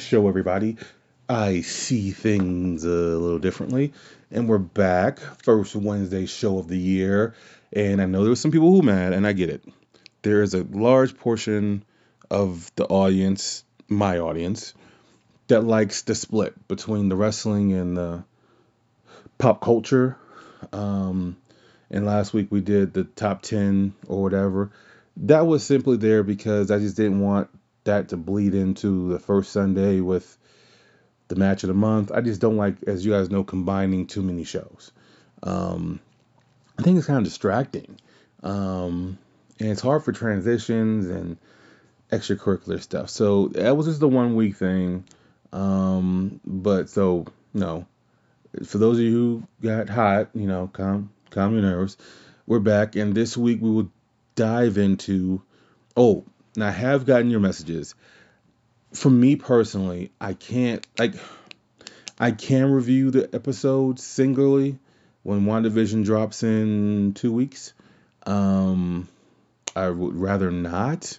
to show, everybody. I see things a little differently, and we're back. First Wednesday show of the year, and I know there were some people who mad, and I get it. There is a large portion of the audience, my audience, that likes the split between the wrestling and the pop culture. Um, and last week we did the top 10 or whatever. That was simply there because I just didn't want that to bleed into the first Sunday with the match of the month. I just don't like, as you guys know, combining too many shows. Um, I think it's kind of distracting. Um, and it's hard for transitions and extracurricular stuff. So that was just the one week thing. Um, but so, no. For those of you who got hot, you know, calm, calm your nerves. We're back, and this week we will dive into. Oh, and I have gotten your messages. For me personally, I can't like. I can review the episodes singularly when WandaVision drops in two weeks. Um, I would rather not.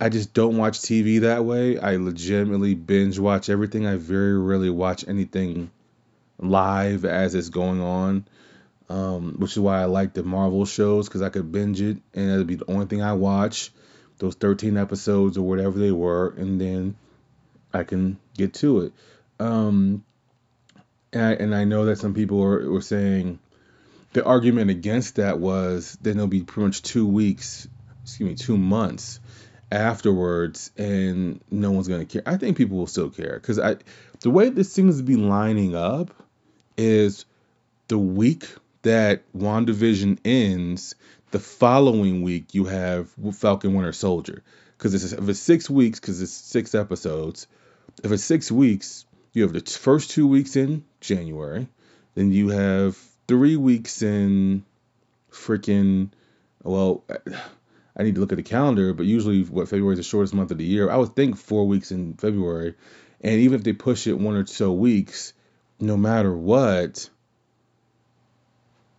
I just don't watch TV that way. I legitimately binge watch everything. I very rarely watch anything live as it's going on, um, which is why I like the Marvel shows because I could binge it and it'd be the only thing I watch, those 13 episodes or whatever they were, and then I can get to it. Um, and, I, and I know that some people were, were saying the argument against that was then it'll be pretty much two weeks, excuse me, two months afterwards, and no one's gonna care. I think people will still care because I, the way this seems to be lining up, is the week that WandaVision ends, the following week you have Falcon Winter Soldier. Because it's, if it's six weeks, because it's six episodes, if it's six weeks, you have the first two weeks in January, then you have three weeks in freaking, well, I need to look at the calendar, but usually what February is the shortest month of the year. I would think four weeks in February. And even if they push it one or so weeks, no matter what,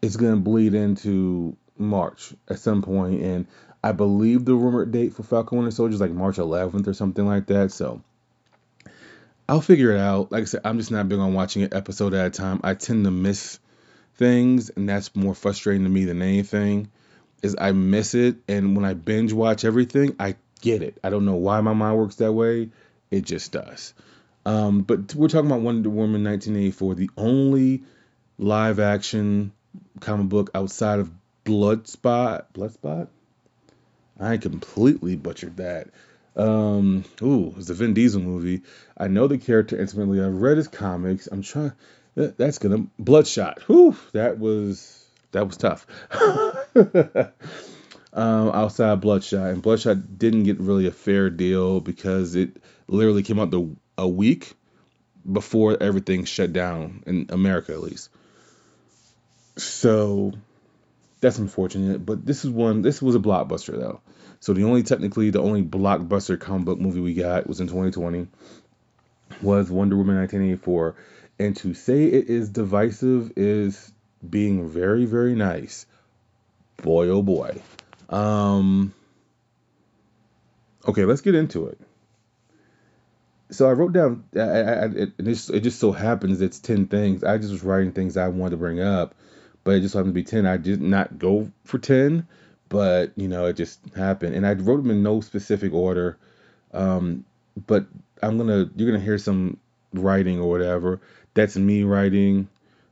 it's going to bleed into March at some. And I believe the rumored date for Falcon Winter Soldier is like March 11th or something like that. So I'll figure it out. Like I said, I'm just not big on watching an episode at a time. I tend to miss things, and that's more frustrating to me than anything. Is I miss it, and when I binge watch everything, I get it. I don't know why my mind works that way. It just does. Um, but we're talking about Wonder Woman 1984, the only live action comic book outside of Bloodspot. Bloodspot? I completely butchered that. Um, ooh, it's a Vin Diesel movie. I know the character intimately. I've read his comics. I'm trying. That, that's gonna Bloodshot. Whew, that was that was tough. um, outside Bloodshot, and Bloodshot didn't get really a fair deal because it literally came out the a week before everything shut down in America, at least. So that's unfortunate, but this is one. This was a blockbuster though. So the only technically the only blockbuster comic book movie we got was in 2020 was Wonder Woman 1984, and to say it is divisive is being very very nice. Boy oh boy. Um. Okay, let's get into it. So I wrote down. I, I, it, it, it just so happens it's ten things. I just was writing things I wanted to bring up, but it just happened to be ten. I did not go for ten, but you know it just happened, and I wrote them in no specific order. Um, but I'm gonna you're gonna hear some writing or whatever. That's me writing,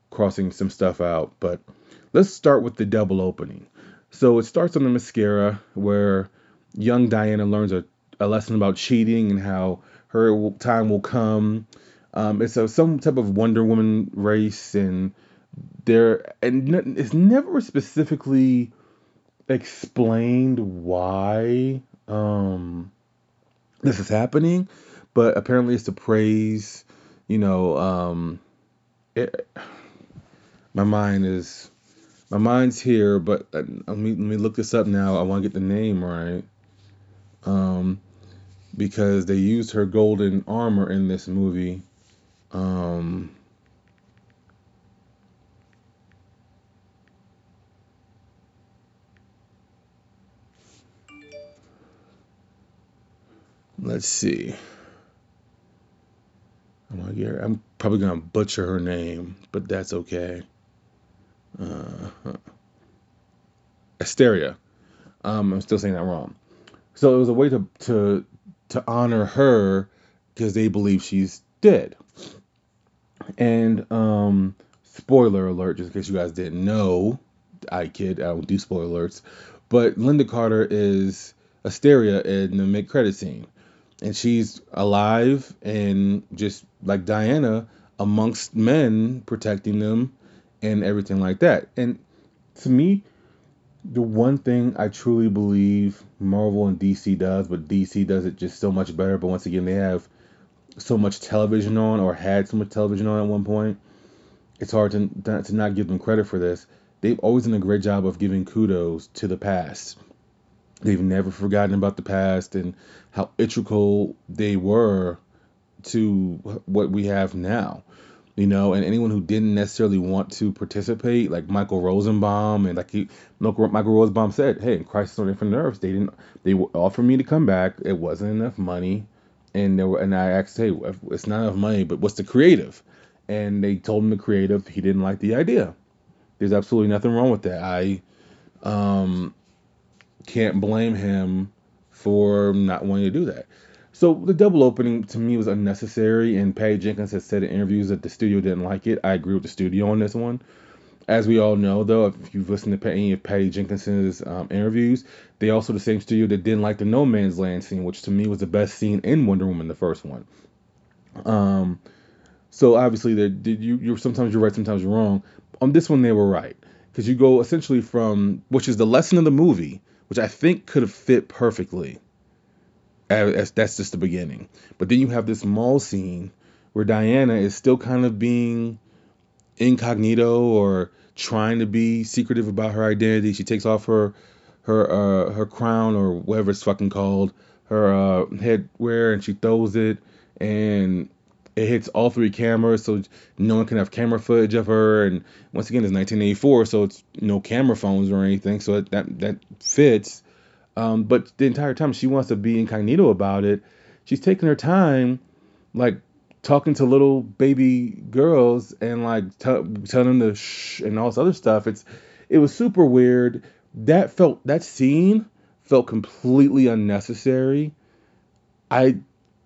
crossing some stuff out. But let's start with the double opening. So it starts on Themyscira where young Diana learns a, a lesson about cheating and how her time will come. Um, it's a, some type of Wonder Woman race, and there and it's never specifically explained why um, this is happening, but apparently it's to praise. You know, um, it, my mind is my mind's here, but uh, let me let me look this up now. I want to get the name right. Um, because they used her golden armor in this movie. Um, let's see. I'm, I'm probably gonna butcher her name, but that's okay. Uh, Asteria. Um, I'm still saying that wrong. So it was a way to to to honor her because they believe she's dead. And um, spoiler alert, just in case you guys didn't know, I kid, I don't do spoiler alerts. But Lynda Carter is Asteria in the mid credit scene. And she's alive and just like Diana amongst men protecting them and everything like that. And to me, the one thing I truly believe Marvel and DC does, but DC does it just so much better. But once again, they have so much television on or had so much television on at one point. It's hard to, to not give them credit for this. They've always done a great job of giving kudos to the past. They've never forgotten about the past and how integral they were to what we have now. You know, and anyone who didn't necessarily want to participate, like Michael Rosenbaum, and like he, Michael Rosenbaum said, "Hey, in Crisis on Infinite Earths, they didn't they offered me to come back. It wasn't enough money, and there were, and I asked, hey, it's not enough money, but what's the creative? And they told him the creative. He didn't like the idea. There's absolutely nothing wrong with that. I um, can't blame him for not wanting to do that. So the double opening to me was unnecessary, and Patty Jenkins has said in interviews that the studio didn't like it. I agree with the studio on this one. As we all know, though, if you've listened to any of Patty Jenkins's um, interviews, they also the same studio that didn't like the No Man's Land scene, which to me was the best scene in Wonder Woman, the first one. Um, so obviously, did you you're sometimes you're right, sometimes you're wrong. On this one, they were right because you go essentially from which is the lesson of the movie, which I think could have fit perfectly. As, that's just the beginning, but then you have this mall scene where Diana is still kind of being incognito or trying to be secretive about her identity. She takes off her her uh, her crown or whatever it's fucking called, her uh, headwear, and she throws it, and it hits all three cameras, so no one can have camera footage of her. And once again, it's 1984, so it's no camera phones or anything, so that that fits. Um, but the entire time she wants to be incognito about it. She's taking her time, like talking to little baby girls and like t- telling them to shh and all this other stuff. It's it was super weird. That felt that scene felt completely unnecessary. I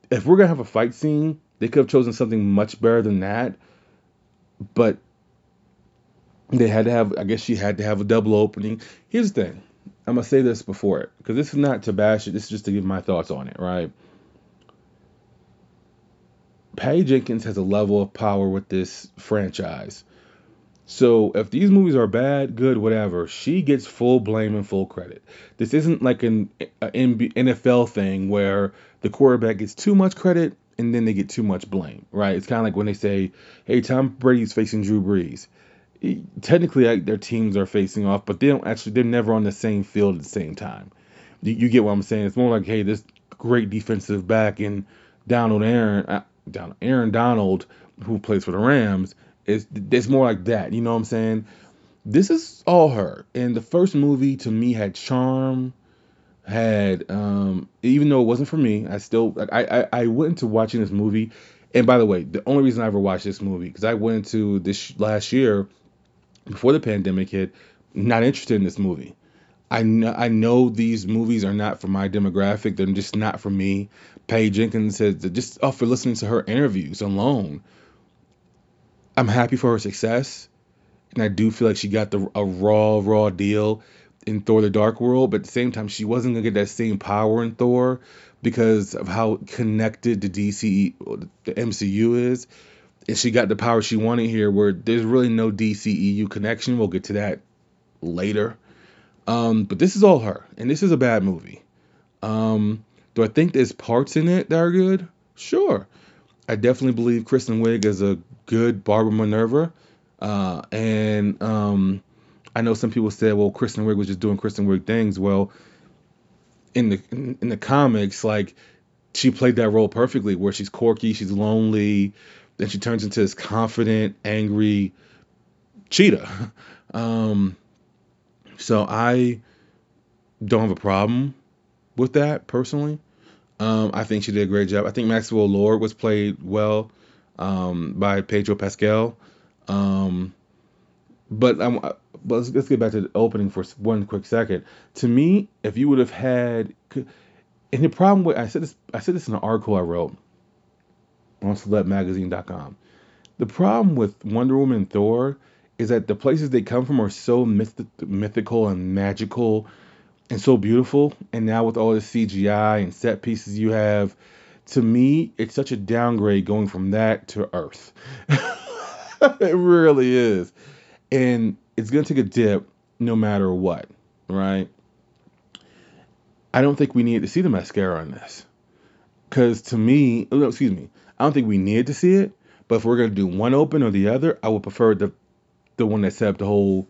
if we're gonna have a fight scene, they could have chosen something much better than that. But they had to have. I guess she had to have a double opening. Here's the thing. I'm gonna say this before it because this is not to bash it. This is just to give my thoughts on it. Right. Patty Jenkins has a level of power with this franchise. So if these movies are bad, good, whatever, she gets full blame and full credit. This isn't like an NFL thing where the quarterback gets too much credit and then they get too much blame, right? It's kind of like when they say, "Hey, Tom Brady's facing Drew Brees." Technically, like, their teams are facing off, but they don't actually. They're never on the same field at the same time. You, you get what I'm saying? It's more like, hey, this great defensive back in Donald Aaron, uh, Donald, Aaron Donald, who plays for the Rams, is it's more like that. You know what I'm saying? This is all her. And the first movie to me had charm, had um, even though it wasn't for me, I still I, I I went into watching this movie. And by the way, the only reason I ever watched this movie because I went into this last year before the pandemic hit, not interested in this movie. I know, I know these movies are not for my demographic. They're just not for me. Patty Jenkins said just off for listening to her interviews alone, I'm happy for her success, and I do feel like she got the a raw, raw deal in Thor: The Dark World. But at the same time, she wasn't gonna get that same power in Thor because of how connected the DC, the MCU is, and she got the power she wanted here, where there's really no DCEU connection. We'll get to that later. Um, but this is all her, and this is a bad movie. Um, do I think there's parts in it that are good? Sure. I definitely believe Kristen Wiig is a good Barbara Minerva. Uh, and um, I know some people said, well, Kristen Wiig was just doing Kristen Wiig things. Well, in the in, the comics, like she played that role perfectly, where she's quirky, she's lonely, then she turns into this confident, angry cheetah. Um, so I don't have a problem with that personally. Um, I think she did a great job. I think Maxwell Lord was played well um, by Pedro Pascal. Um, but um, but let's, let's get back to the opening for one quick second. To me, if you would have had, and the problem with I said this I said this in an article I wrote on celebmagazine.com. The problem with Wonder Woman and Thor is that the places they come from are so myth- mythical and magical and so beautiful. And now with all the CGI and set pieces you have, to me, it's such a downgrade going from that to Earth. it really is. And it's going to take a dip no matter what, right? I don't think we need to see Themyscira on this. Because to me, oh, excuse me, I don't think we need to see it. But if we're going to do one open or the other, I would prefer the the one that set up the whole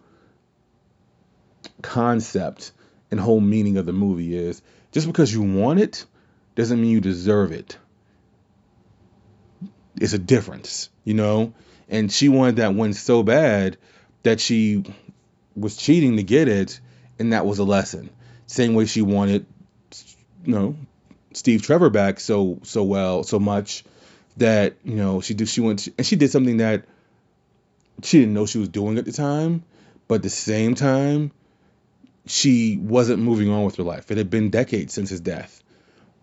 concept and whole meaning of the movie is just because you want it doesn't mean you deserve it. It's a difference, you know? And she wanted that one so bad that she was cheating to get it, and that was a lesson. Same way she wanted, you know, Steve Trevor back so so well, so much that you know she did she went and she did something that she didn't know she was doing at the time, but at the same time, she wasn't moving on with her life. It had been decades since his death,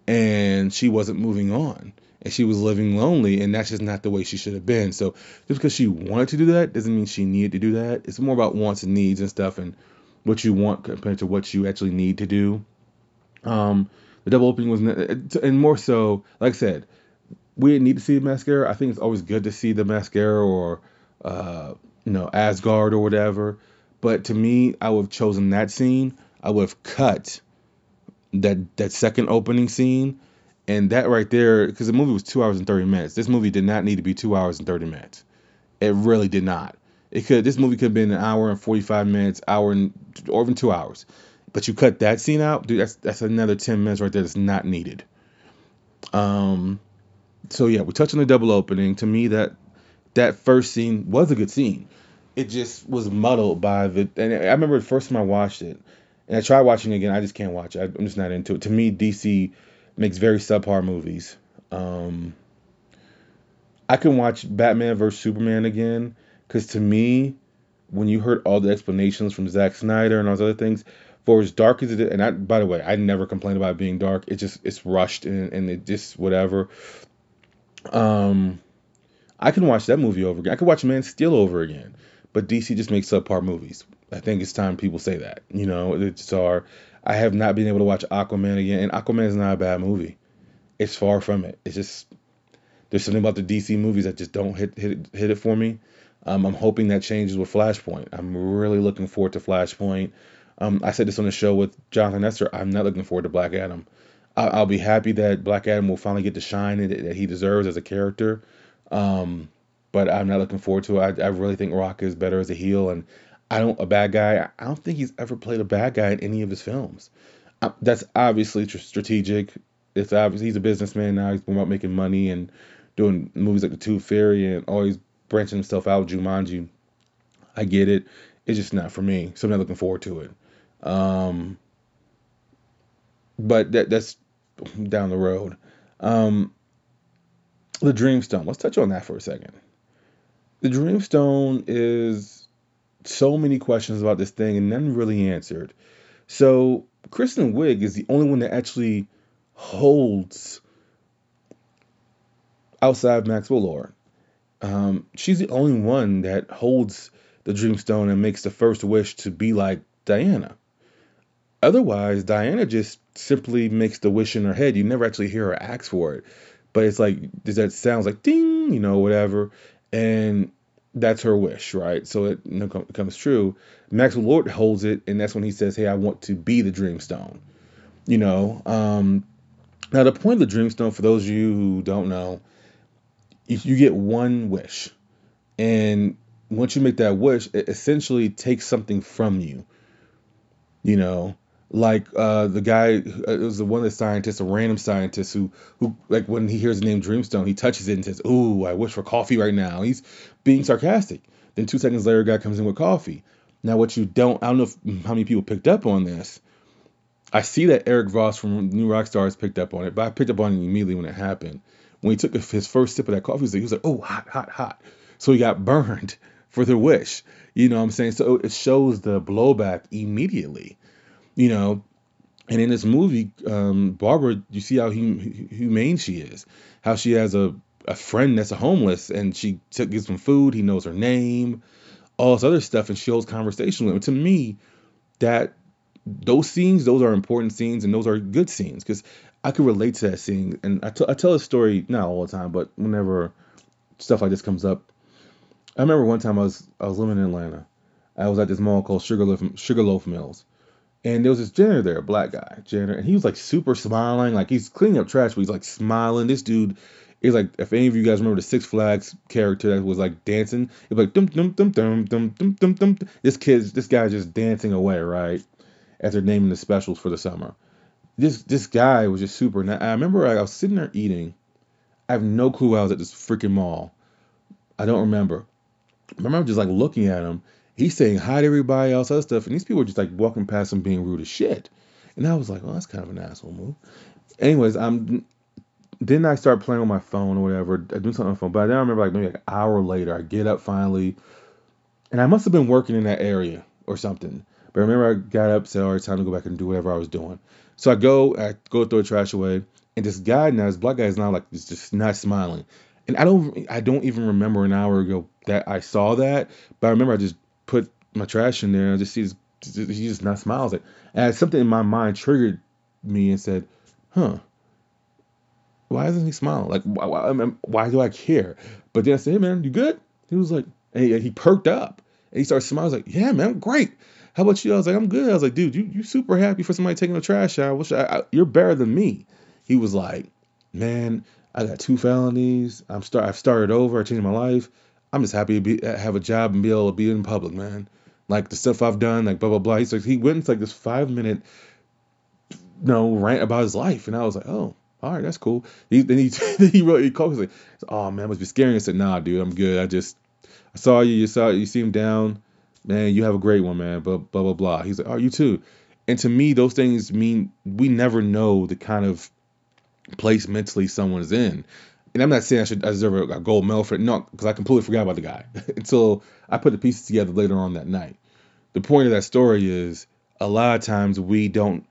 and she wasn't moving on. And she was living lonely, and that's just not the way she should have been. So just because she wanted to do that doesn't mean she needed to do that. It's more about wants and needs and stuff, and what you want compared to what you actually need to do. Um, the double opening was, and more so, like I said, we didn't need to see Themyscira. I think it's always good to see Themyscira or, uh, you know, Asgard or whatever. But to me, I would have chosen that scene. I would have cut that that second opening scene, and that right there, because the movie was two hours and thirty minutes. This movie did not need to be two hours and thirty minutes. It really did not. It could. This movie could have been an hour and forty five minutes, hour and or even two hours. But you cut that scene out, dude. That's that's another ten minutes right there. That's not needed. Um. So yeah, we touched on the double opening. To me, that that first scene was a good scene it just was muddled by the. And I remember the first time I watched it, and I tried watching it again. I just can't watch it. I'm just not into it. To me, DC makes very subpar movies. Um, I can watch Batman vs Superman again because to me, when you heard all the explanations from Zack Snyder and all those other things, for as dark as it is, and I, by the way, I never complain about being dark. It just it's rushed and, and it just whatever. Um, I can watch that movie over again. I could watch Man Steel over again but DC just makes subpar movies. I think it's time people say that. You know, it's are. I have not been able to watch Aquaman again, and Aquaman is not a bad movie. It's far from it. It's just there's something about the DC movies that just don't hit hit hit it for me. Um, I'm hoping that changes with Flashpoint. I'm really looking forward to Flashpoint. Um, I said this on the show with Jonathan Esther. I'm not looking forward to Black Adam. I, will be happy that Black Adam will finally get the shine that, that he deserves as a character. Um, but I'm not looking forward to it. I, I really think Rock is better as a heel, and I don't a bad guy. I don't think he's ever played a bad guy in any of his films. Uh, that's obviously tr- strategic. It's obvious he's a businessman now. He's about making money and doing movies like The Tooth Fairy and always branching himself out. Jumanji. I get it. It's just not for me, so I'm not looking forward to it. Um, but that that's down the road. Um, the Dreamstone. Let's touch on that for a second the Dreamstone is so many questions about this thing and none really answered. So Kristen Wiig is the only one that actually holds outside of Maxwell Lord. Um, she's the only one that holds the Dreamstone and makes the first wish to be like Diana. Otherwise, Diana just simply makes the wish in her head. You never actually hear her ask for it. But it's like, does that sounds like ding, you know, whatever and that's her wish, right? So it you know, comes true. Maxwell Lord holds it, and that's when he says, "Hey, I want to be the Dreamstone." You know, um, now the point of the Dreamstone, for those of you who don't know, if you get one wish, and once you make that wish, it essentially takes something from you. You know, like uh, the guy uh, it was the one of the scientists a random scientist who who like when he hears the name dreamstone he touches it and says ooh i wish for coffee right now he's being sarcastic then two seconds later a guy comes in with coffee now what you don't i don't know if, how many people picked up on this I see that Erik Voss from New Rockstars picked up on it, but I picked up on it immediately when it happened. When he took his first sip of that coffee, he was like "Oh, hot, hot, hot." So he got burned for the wish. You know what I'm saying? So it shows the blowback immediately. You know, and in this movie, um, Barbara, you see how hum- humane she is, how she has a, a friend that's a homeless, and she took, gives him food. He knows her name, all this other stuff, and she holds conversation with him. To me, that those scenes, those are important scenes, and those are good scenes because I could relate to that scene. And I, t- I tell a story not all the time, but whenever stuff like this comes up, I remember one time I was I was living in Atlanta. I was at this mall called Sugarloaf Sugarloaf Mills, and there was this janitor there, a black guy janitor, and he was like super smiling, like he's cleaning up trash, but he's like smiling. This dude is like, if any of you guys remember the Six Flags character that was like dancing, it was like dum dum dum dum dum dum dum dum. This kid's this guy's just dancing away, right? As they're naming the specials for the summer. This this guy was just super. Now I remember I was sitting there eating. I have no clue I was at this freaking mall. I don't remember. I remember just like looking at him. He's saying hi to everybody else, other stuff, and these people are just like walking past him being rude as shit. And I was like, oh, that's kind of an asshole move. Anyways, I'm then I start playing on my phone or whatever, I do something on my phone. But then I remember like maybe like an hour later, I get up finally, and I must have been working in that area or something. But I remember I got up, said, all right, time to go back and do whatever I was doing. So I go, I go throw the trash away, and this guy now, this black guy is now like just not smiling. And I don't, I don't even remember an hour ago that I saw that, but I remember I just put my trash in there and I just see this, he just not smiles. Like, and something in my mind triggered me and said, huh, why isn't he smiling? Like, why, why, why do I care? But then I said, hey man, you good? He was like, and he, he perked up and he started smiling. I was like, yeah man, great. How about you? I was like, I'm good. I was like, dude, you you super happy for somebody taking the trash out? I, I, you're better than me. He was like, man, I got two felonies. I'm start. I've started over. I changed my life. I'm just happy to be uh, have a job and be able to be in public, man. Like the stuff I've done, like blah blah blah. He's like, he went into like this five minute, you know, rant about his life, and I was like, oh, all right, that's cool. He then he he wrote he called me like, oh man, must be scary. I said, nah, dude, I'm good. I just I saw you. You saw you seem down, man. You have a great one, man. But blah blah blah. He's like, oh, you too. And to me, those things mean we never know the kind of place mentally someone's in. And I'm not saying I should I deserve a, gold medal for it, no, because I completely forgot about the guy until I put the pieces together later on that night. The point of that story is a lot of times we don't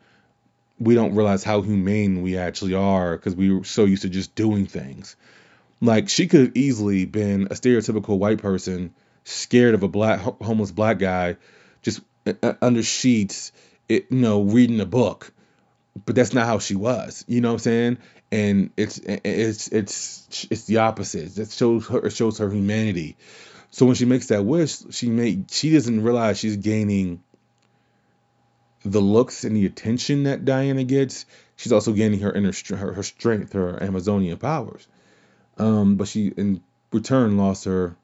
we don't realize how humane we actually are because we were so used to just doing things. Like she could have easily been a stereotypical white person, scared of a black homeless black guy, just uh, uh, under sheets, it, you know, reading a book but that's not how she was. You know what I'm saying? And it's it's it's it's the opposite. It shows her it shows her humanity. So when she makes that wish, she may she doesn't realize she's gaining the looks and the attention that Diana gets. She's also gaining her inner her, her strength, her Amazonian powers. Um, but she in return lost her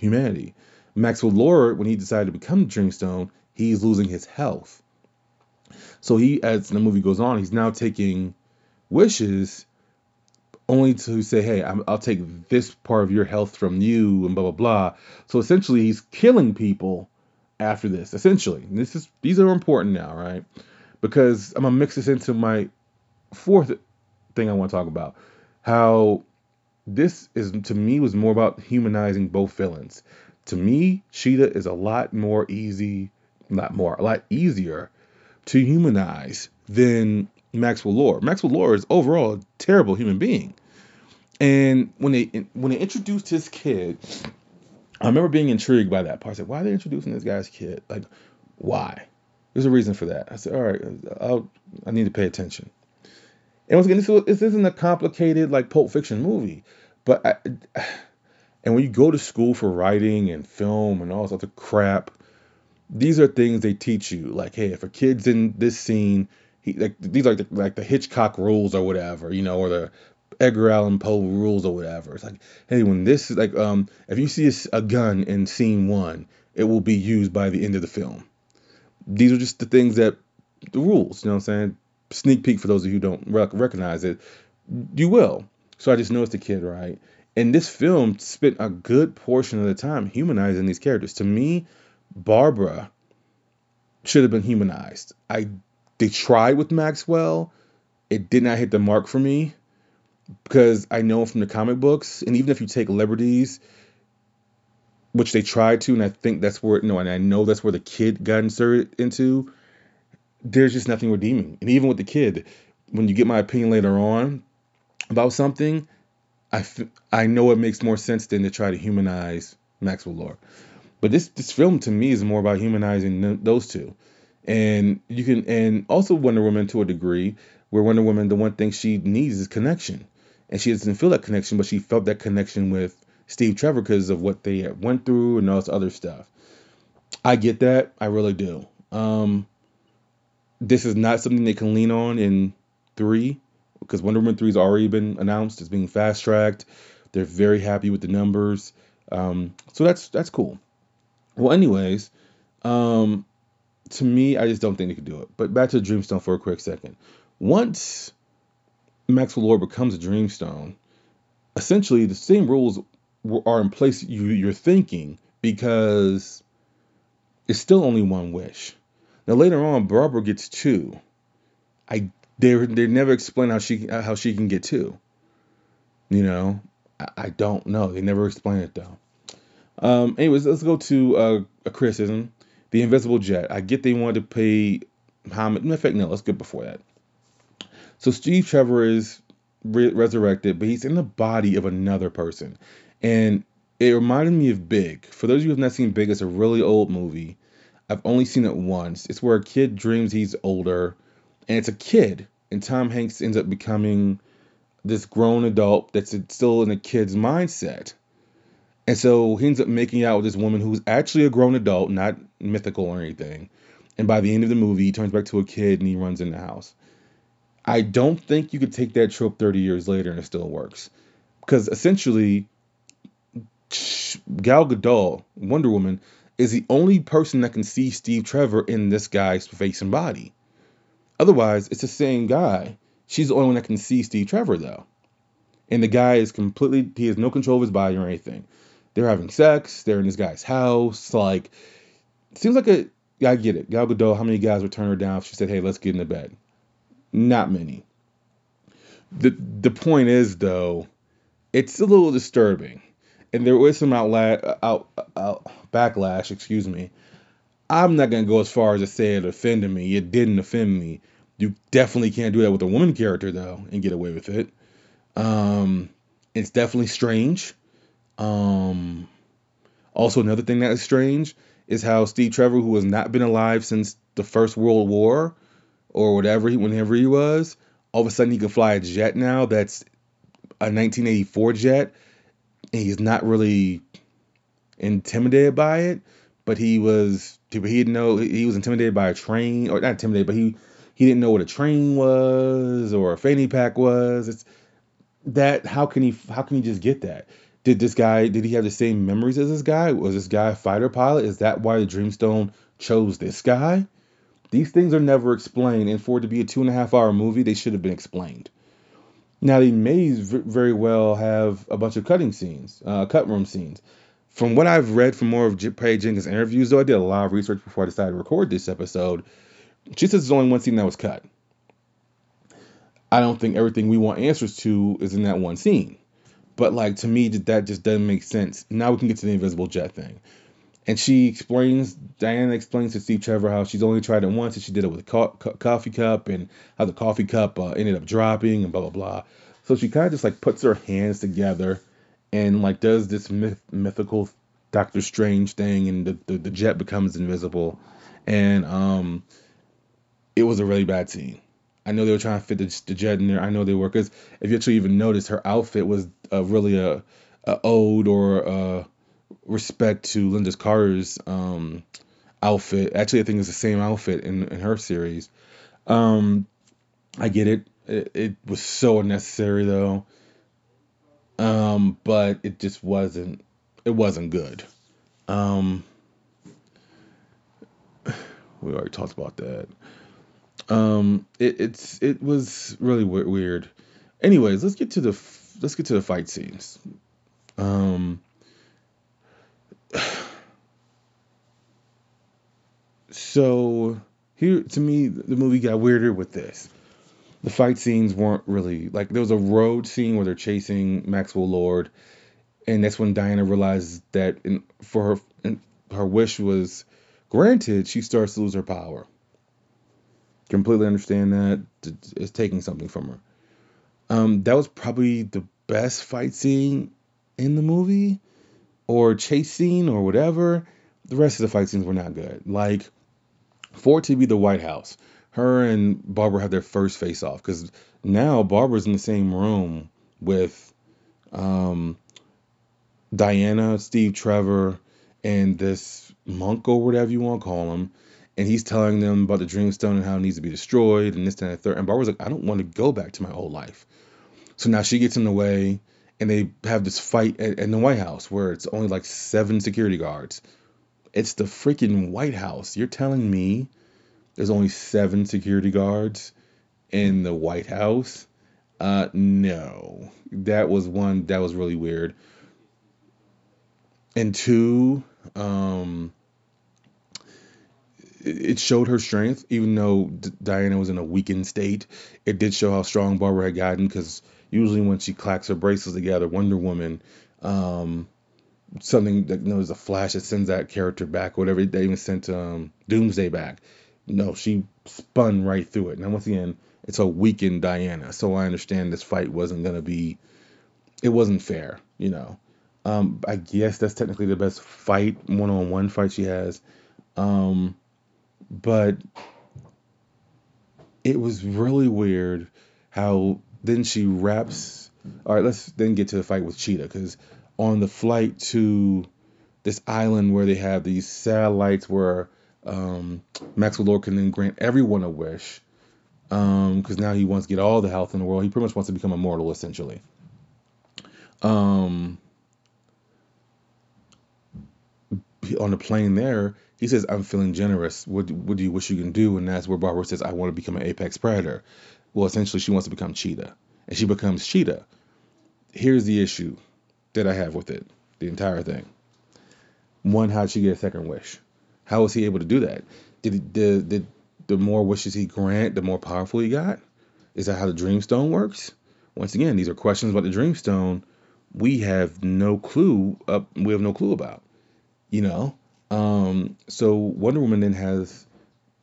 humanity. Maxwell Lord, when he decided to become the Dreamstone, he's losing his health. So he, as the movie goes on, he's now taking wishes only to say, hey, i will take this part of your health from you and blah blah blah. So essentially, he's killing people after this. Essentially, and this is these are important now, right? Because I'm gonna mix this into my fourth thing I want to talk about. How this is to me was more about humanizing both villains. To me, Cheetah is a lot more easy, not more, a lot easier to humanize than Maxwell Lord. Maxwell Lord is overall a terrible human being. And when they when they introduced his kid, I remember being intrigued by that part. I said, "Why are they introducing this guy's kid? Like, why?" There's a reason for that. I said, "All right, I'll, I need to pay attention." And once again, this, this isn't a complicated like Pulp Fiction movie, but I, and when you go to school for writing and film and all this other crap, these are things they teach you. Like, hey, if a kid's in this scene, he like these are like the, like the Hitchcock rules or whatever, you know, or the Edgar Allan Poe rules or whatever. It's like, hey, when this is like, um, if you see a, a gun in scene one, it will be used by the end of the film. These are just the things that the rules. You know what I'm saying? Sneak peek for those of you who don't rec- recognize it. You will. So I just noticed the kid, right? And this film spent a good portion of the time humanizing these characters. To me, Barbara should have been humanized. I they tried with Maxwell. It did not hit the mark for me because I know from the comic books, and even if you take liberties, which they tried to, and I think that's where no, and I know that's where the kid got inserted into. There's just nothing redeeming, and even with the kid, when you get my opinion later on about something, I, f- I know it makes more sense than to try to humanize Maxwell Lord. But this this film to me is more about humanizing those two, and you can and also Wonder Woman to a degree, where Wonder Woman the one thing she needs is connection, and she doesn't feel that connection, but she felt that connection with Steve Trevor because of what they went through and all this other stuff. I get that, I really do. Um, this is not something they can lean on in three because Wonder Woman 3 has already been announced. It's being fast tracked. They're very happy with the numbers. Um, so that's that's cool. Well, anyways, um, to me, I just don't think they could do it. But back to Dreamstone for a quick second. Once Maxwell Lord becomes a Dreamstone, essentially the same rules are in place you, you're thinking because it's still only one wish. Now later on, Barbara gets two. I they they never explain how she how she can get two. You know, I, I don't know. They never explain it though. Um, anyways, let's go to uh, a criticism. The Invisible Jet. I get they wanted to pay. In fact, no, let's get before that. So Steve Trevor is re- resurrected, but he's in the body of another person, and it reminded me of Big. For those of you who have not seen Big, it's a really old movie. I've only seen it once. It's where a kid dreams he's older and it's a kid, and Tom Hanks ends up becoming this grown adult that's still in a kid's mindset. And so he ends up making out with this woman who's actually a grown adult, not mythical or anything. And by the end of the movie, he turns back to a kid and he runs in the house. I don't think you could take that trope 30 years later and it still works. Because essentially, Gal Gadot, Wonder Woman, is the only person that can see Steve Trevor in this guy's face and body. Otherwise, it's the same guy. She's the only one that can see Steve Trevor though. And the guy is completely he has no control of his body or anything. They're having sex, they're in this guy's house, like seems like a I get it. Gal Gadot, how many guys would turn her down if she said, Hey, let's get in the bed? Not many. The the point is though, it's a little disturbing. And there was some outla- out, out backlash, excuse me, I'm not gonna go as far as to say it offended me. It didn't offend me. You definitely can't do that with a woman character though and get away with it. Um, it's definitely strange. Um, also another thing that is strange is how Steve Trevor, who has not been alive since the First World War or whatever, whenever he was, all of a sudden he can fly a jet now. That's a 1984 jet, and he's not really intimidated by it but he was he didn't know he was intimidated by a train or not intimidated, but he he didn't know what a train was or a fanny pack was. It's that how can he how can he just get that? Did this guy did he have the same memories as this guy? Was this guy a fighter pilot? Is that why the Dreamstone chose this guy? These things are never explained, and for it to be a two and a half hour movie, they should have been explained. Now they may very well have a bunch of cutting scenes, uh, cut room scenes from what I've read from more of Patty Jenkins' interviews, though, I did a lot of research before I decided to record this episode. She says there's only one scene that was cut. I don't think everything we want answers to is in that one scene. But like to me, that just doesn't make sense. Now we can get to the invisible jet thing. And she explains, Diana explains to Steve Trevor how she's only tried it once and she did it with a co- co- coffee cup and how the coffee cup uh, ended up dropping and blah, blah, blah. So she kind of just like puts her hands together and like does this myth, mythical Doctor Strange thing, and the, the, the jet becomes invisible, and um, it was a really bad scene. I know they were trying to fit the, the jet in there. I know they were because if you actually even noticed, her outfit was uh, really a, a ode or a respect to Lynda Carter's um, outfit. Actually, I think it's the same outfit in, in her series. Um, I get it. it. It was so unnecessary though um, but it just wasn't it wasn't good. Um, we already talked about that. Um, it, it's it was really w- weird. Anyways, let's get to the let's get to the fight scenes. Um, so here to me the movie got weirder with this. The fight scenes weren't really like there was a road scene where they're chasing Maxwell Lord, and that's when Diana realizes that in, for her in, her wish was granted, she starts to lose her power. Completely understand that it's taking something from her. Um, that was probably the best fight scene in the movie, or chase scene, or whatever. The rest of the fight scenes were not good. Like for it to be the White House, her and Barbara have their first face off because now Barbara's in the same room with um, Diana, Steve Trevor, and this monk or whatever you want to call him. And he's telling them about the Dreamstone and how it needs to be destroyed and this, that, and the third. And Barbara's like, I don't want to go back to my old life. So now she gets in the way and they have this fight at, in the White House where it's only like seven security guards. It's the freaking White House. You're telling me there's only seven security guards in the White House? Uh, no. That was one that was really weird. And two, um, it showed her strength, even though D- Diana was in a weakened state. It did show how strong Barbara had gotten because usually when she clacks her bracelets together, Wonder Woman, um, something that you know a flash that sends that character back, whatever. They even sent um, Doomsday back. No, she spun right through it. Now once again, it's a weakened Diana, so I understand this fight wasn't gonna be, it wasn't fair, you know. Um, I guess that's technically the best fight, one-on-one fight she has. Um, but it was really weird how then she wraps. All right, let's then get to the fight with Cheetah because on the flight to this island where they have these satellites where um, Maxwell Lord can then grant everyone a wish because um, now he wants to get all the health in the world. He pretty much wants to become immortal essentially. Um, on the plane there, he says, "I'm feeling generous. What what do you wish you can do?" And that's where Barbara says, "I want to become an apex predator." Well, essentially, she wants to become Cheetah, and she becomes Cheetah. Here's the issue that I have with it, the entire thing. One, how did she get a second wish? How was he able to do that? Did did, did the more wishes he grant, the more powerful he got? Is that how the Dreamstone works? Once again, these are questions about the Dreamstone we have no clue. Uh, we have no clue about. You know, um, so Wonder Woman then has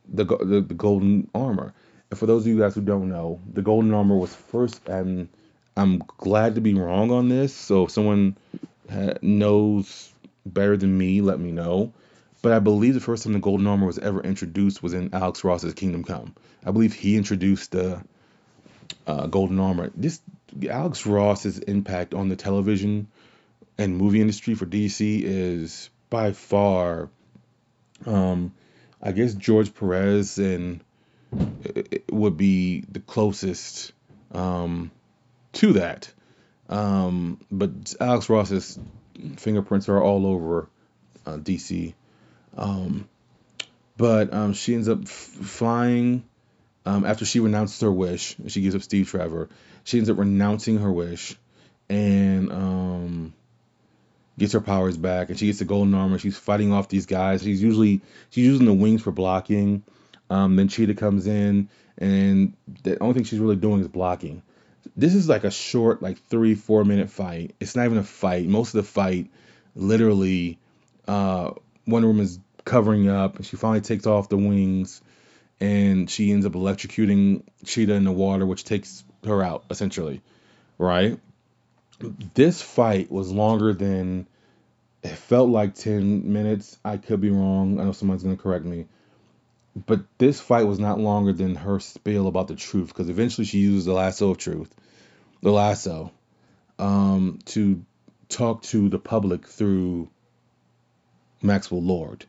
the, the, the golden armor. And for those of you guys who don't know, the golden armor was first, and I'm glad to be wrong on this. So if someone knows better than me, let me know. But I believe the first time the golden armor was ever introduced was in Alex Ross's Kingdom Come. I believe he introduced the uh, golden armor. This Alex Ross's impact on the television and movie industry for DC is by far, um, I guess George Perez and it would be the closest um, to that. Um, but Alex Ross's fingerprints are all over uh, DC. Um, but um, she ends up f- flying um, after she renounces her wish. She gives up Steve Trevor. She ends up renouncing her wish and um, gets her powers back. And she gets the golden armor. She's fighting off these guys. She's usually she's using the wings for blocking. Um, then Cheetah comes in, and the only thing she's really doing is blocking. This is like a short, like three, four minute fight. It's not even a fight. Most of the fight, literally, uh, Wonder Woman's covering up, and she finally takes off the wings, and she ends up electrocuting Cheetah in the water, which takes her out essentially, right? This fight was longer than it felt like 10 minutes. I could be wrong. I know someone's going to correct me but this fight was not longer than her spiel about the truth because eventually she used the lasso of truth, the lasso, um, to talk to the public through Maxwell Lord.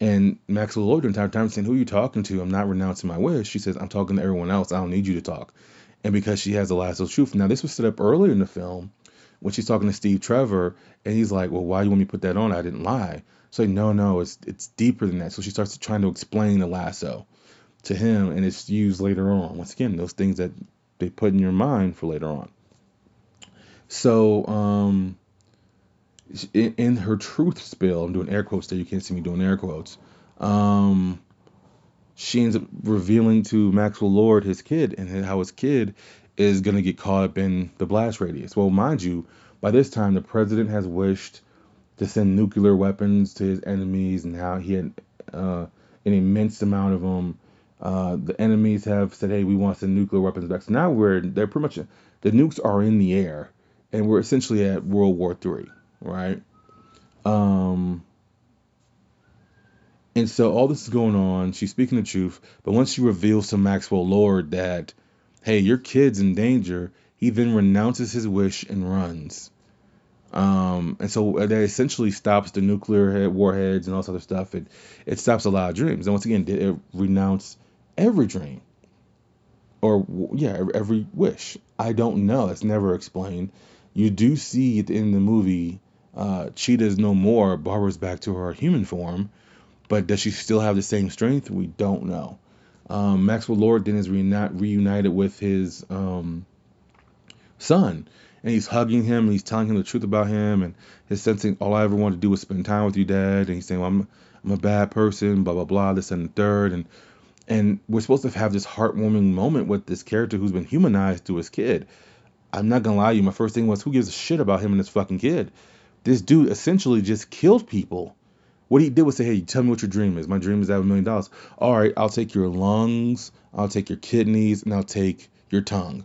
And Maxwell Lord the entire time saying, Who are you talking to? I'm not renouncing my wish. She says, I'm talking to everyone else. I don't need you to talk. And because she has the lasso of truth. Now, this was set up earlier in the film when she's talking to Steve Trevor, and he's like, Well, why do you want me to put that on? I didn't lie. So like, no, no, it's it's deeper than that. So she starts trying to explain the lasso to him, and it's used later on. Once again, those things that they put in your mind for later on. So, um, in, in her truth spill, I'm doing air quotes there. You can't see me doing air quotes. Um, she ends up revealing to Maxwell Lord his kid and how his kid is going to get caught up in the blast radius. Well, mind you, by this time the president has wished to send nuclear weapons to his enemies and how he had uh, an immense amount of them. Uh, the enemies have said, "Hey, we want to send nuclear weapons back." So now we're they're pretty much the nukes are in the air, and we're essentially at World War Three, right? Um, and so all this is going on. She's speaking the truth, but once she reveals to Maxwell Lord that, "Hey, your kid's in danger," he then renounces his wish and runs. Um, and so that essentially stops the nuclear head, warheads and all this other stuff. It it stops a lot of dreams. And once again, it renounce every dream? Or yeah, every wish? I don't know. It's never explained. You do see at the end of the movie, uh, Cheetah is no more. Barbara's back to her human form, but does she still have the same strength? We don't know. Um, Maxwell Lord then is reunited with his um, son and he's hugging him and he's telling him the truth about him and his sensing all I ever wanted to do was spend time with you, Dad. And he's saying, well, I'm I'm a bad person, blah blah blah, this and the third, and and we're supposed to have this heartwarming moment with this character who's been humanized to his kid. I'm not gonna lie to you, my first thing was who gives a shit about him and his fucking kid? This dude essentially just killed people. What he did was say, Hey, tell me what your dream is. My dream is to have a million dollars. All right, I'll take your lungs, I'll take your kidneys, and I'll take your tongue.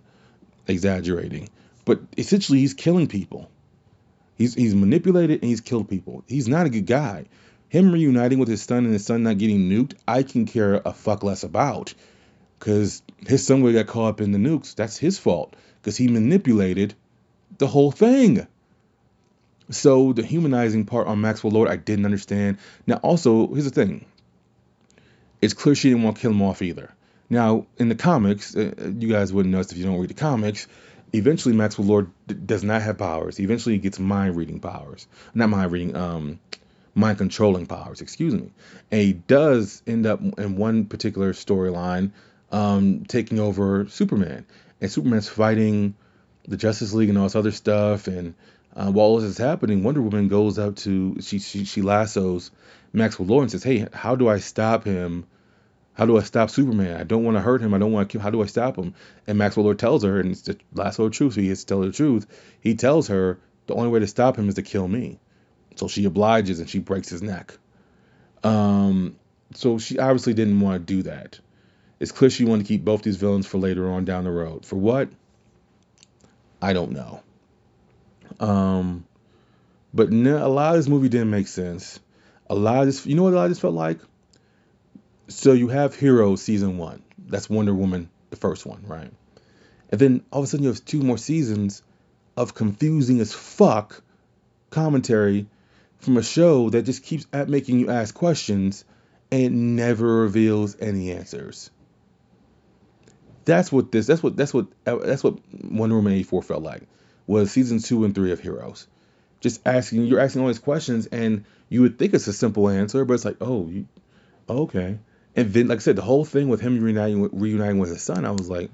Exaggerating. But essentially, he's killing people. He's he's manipulated and he's killed people. He's not a good guy. Him reuniting with his son and his son not getting nuked, I can care a fuck less about. Because his son would got caught up in the nukes. That's his fault. Because he manipulated the whole thing. So the humanizing part on Maxwell Lord, I didn't understand. Now, also, here's the thing. It's clear she didn't want to kill him off either. Now, in the comics, uh, you guys wouldn't know this if you don't read the comics eventually Maxwell Lord d- does not have powers. Eventually he gets mind reading powers. Not mind reading, um, mind controlling powers, excuse me. And he does end up in one particular storyline um, taking over Superman. And Superman's fighting the Justice League and all this other stuff. And uh, while this is happening, Wonder Woman goes up to, she, she, she lassos Maxwell Lord and says, Hey, how do I stop him? How do I stop Superman? I don't want to hurt him. I don't want to kill. How do I stop him? And Maxwell Lord tells her, and it's the lasso of truth. So he has to tell her the truth. He tells her the only way to stop him is to kill me. So she obliges and she breaks his neck. Um, so she obviously didn't want to do that. It's clear she wanted to keep both these villains for later on down the road. For what? I don't know. Um, but no, a lot of this movie didn't make sense. A lot of this, you know what a lot of this felt like? so you have Heroes season one. That's Wonder Woman, the first one, right? And then all of a sudden you have two more seasons of confusing as fuck commentary from a show that just keeps at making you ask questions and it never reveals any answers. That's what this. That's what. That's what. That's what Wonder Woman 84 felt like. Was season two and three of Heroes. Just asking. You're asking all these questions, and you would think it's a simple answer, but it's like, oh, you, okay. And then, like I said, the whole thing with him reuniting, reuniting with his son, I was like,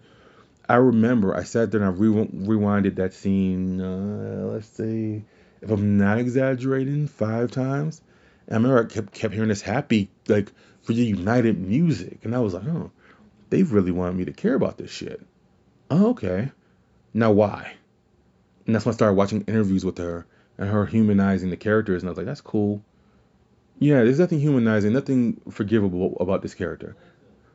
I remember I sat there and I re- rewinded that scene, uh, let's see, if I'm not exaggerating, five times. And I remember I kept, kept hearing this happy, like, reunited music. And I was like, oh, they really wanted me to care about this shit. Oh, okay. Now, why? And that's when I started watching interviews with her and her humanizing the characters. And I was like, that's cool. Yeah, there's nothing humanizing, nothing forgivable about this character.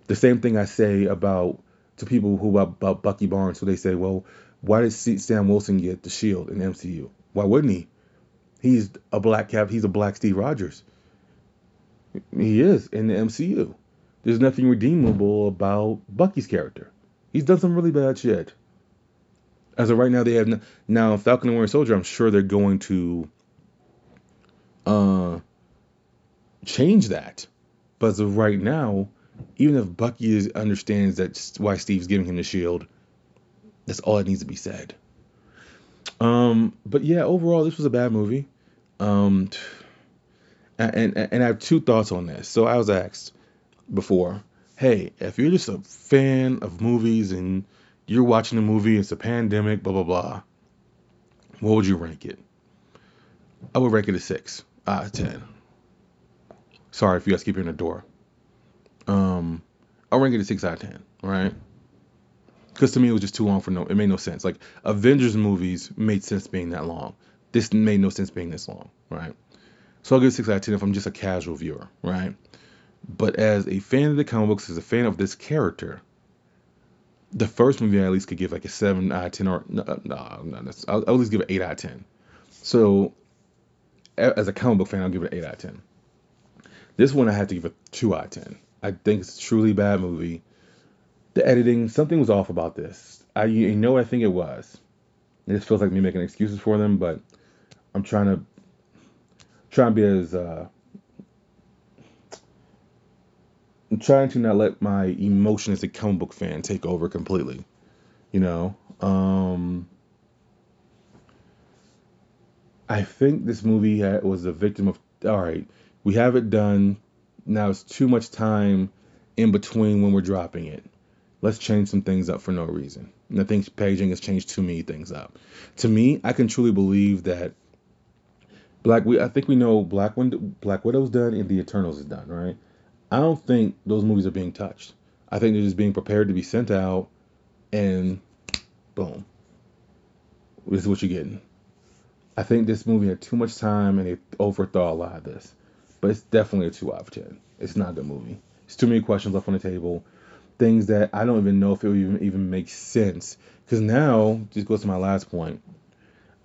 The same thing I say about to people who about, Bucky Barnes, who they say, well, why did Sam Wilson get the Shield in MCU? Why wouldn't he? He's a black cap. He's a black Steve Rogers. He is in the MCU. There's nothing redeemable about Bucky's character. He's done some really bad shit. As of right now, they have no, now Falcon and Winter Soldier. I'm sure they're going to uh, change that. But as of right now, even if Bucky is, understands that's why Steve's giving him the shield, that's all that needs to be said. Um, but yeah, overall, this was a bad movie. Um, and, and, and I have two thoughts on this. So I was asked before, hey, if you're just a fan of movies and you're watching a movie, it's a pandemic, blah blah blah, what would you rank it? I would rank it a six out of ten. Sorry if you guys keep hearing the door. Um, I'll rank it a six out of ten. Right? Because to me it was just too long for no. It made no sense. Like Avengers movies made sense being that long. This made no sense being this long. Right? So I'll give it six out of ten if I'm just a casual viewer. Right? But as a fan of the comic books, as a fan of this character, the first movie I at least could give like a seven out of ten, or no, no, no I'll, I'll at least give it eight out of ten. So as a comic book fan, I'll give it an eight out of ten. This one I had to give a two out of ten. I think it's a truly bad movie. The editing, something was off about this. I you know I think it was. This feels like me making excuses for them, but I'm trying to try to be as uh, I'm trying to not let my emotion as a comic book fan take over completely. You know, um, I think this movie was a victim of. All right, we have it done. Now it's too much time in between when we're dropping it. Let's change some things up for no reason. And I think paging has changed too many things up. To me, I can truly believe that Black. We I think we know Black Widow, Black Widow's done and The Eternals is done, right? I don't think those movies are being touched. I think they're just being prepared to be sent out, and boom, this is what you're getting. I think this movie had too much time and they overthought a lot of this, but it's definitely a two out of ten. It's not a good movie. It's too many questions left on the table, things that I don't even know if it would even even make sense. Because now, just goes to my last point.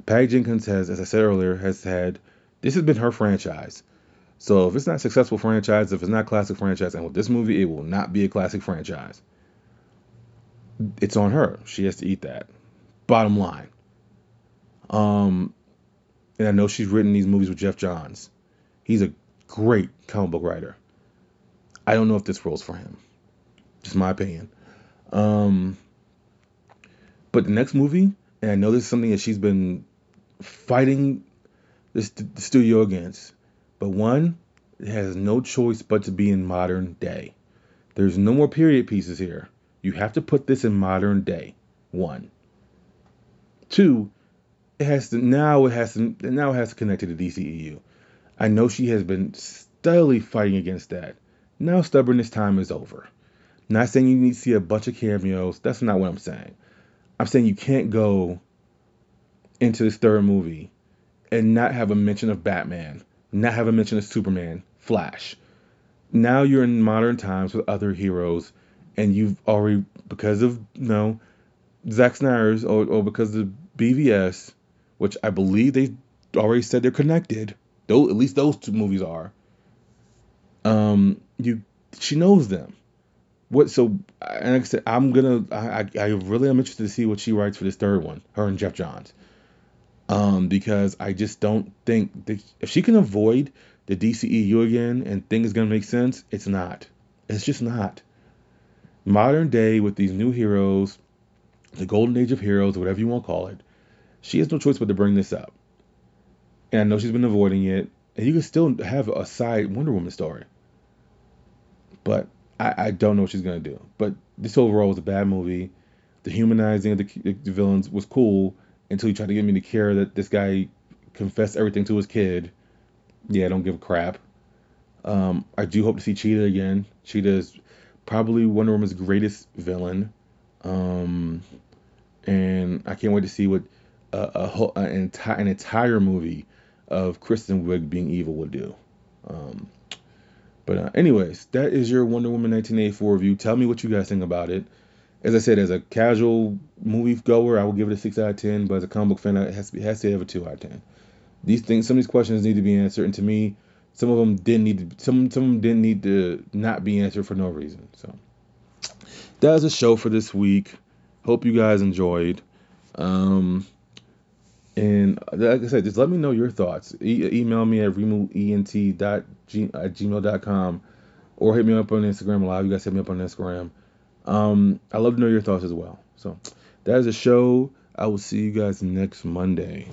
Patty Jenkins has, as I said earlier, has had this has been her franchise. So if it's not successful franchise, if it's not classic franchise, and with this movie, it will not be a classic franchise. It's on her. She has to eat that. Bottom line. Um, and I know she's written these movies with Geoff Johns. He's a great comic book writer. I don't know if this role's for him. Just my opinion. Um, but the next movie, and I know this is something that she's been fighting this the studio against, but one, has no choice but to be in modern day. There's no more period pieces here. You have to put this in modern day. One. Two, it has to now it has to now it has to connect to the DCEU. I know she has been steadily fighting against that. Now stubbornness time is over. Not saying you need to see a bunch of cameos. That's not what I'm saying. I'm saying you can't go into this third movie and not have a mention of Batman not have a mention of Superman, Flash. Now you're in modern times with other heroes, and you've already because of you know Zack Snyder's or, or because of the BVS, which I believe they already said they're connected. Though at least those two movies are. Um, you she knows them. What so? And like I said, I'm gonna. I I really am interested to see what she writes for this third one. Her and Geoff Johns um, because I just don't think that if she can avoid the DCEU again and things gonna make sense, it's not. It's just not. Modern day with these new heroes, the golden age of heroes, whatever you want to call it, she has no choice but to bring this up. And I know she's been avoiding it, and you can still have a side Wonder Woman story. But I, I don't know what she's gonna do. But this overall was a bad movie. The humanizing of the, the villains was cool until you try to get me to care that this guy confessed everything to his kid. Yeah, I don't give a crap. Um, I do hope to see Cheetah again. Cheetah is probably Wonder Woman's greatest villain. Um, and I can't wait to see what a, a whole, an, entire, an entire movie of Kristen Wiig being evil would do. Um, but uh, anyways, that is your Wonder Woman 1984 review. Tell me what you guys think about it as I said, as a casual movie goer, I will give it a six out of ten. But as a comic book fan, it has to be, has to have a two out of ten. These things, some of these questions need to be answered, and to me, some of them didn't need to. Some some of them didn't need to not be answered for no reason. So that was a show for this week. Hope you guys enjoyed. Um, and like I said, just let me know your thoughts. E- email me at remoent at gmail.com or hit me up on Instagram. live. you guys hit me up on Instagram. Um, I love to know your thoughts as well. So that is a show. I will see you guys next Monday.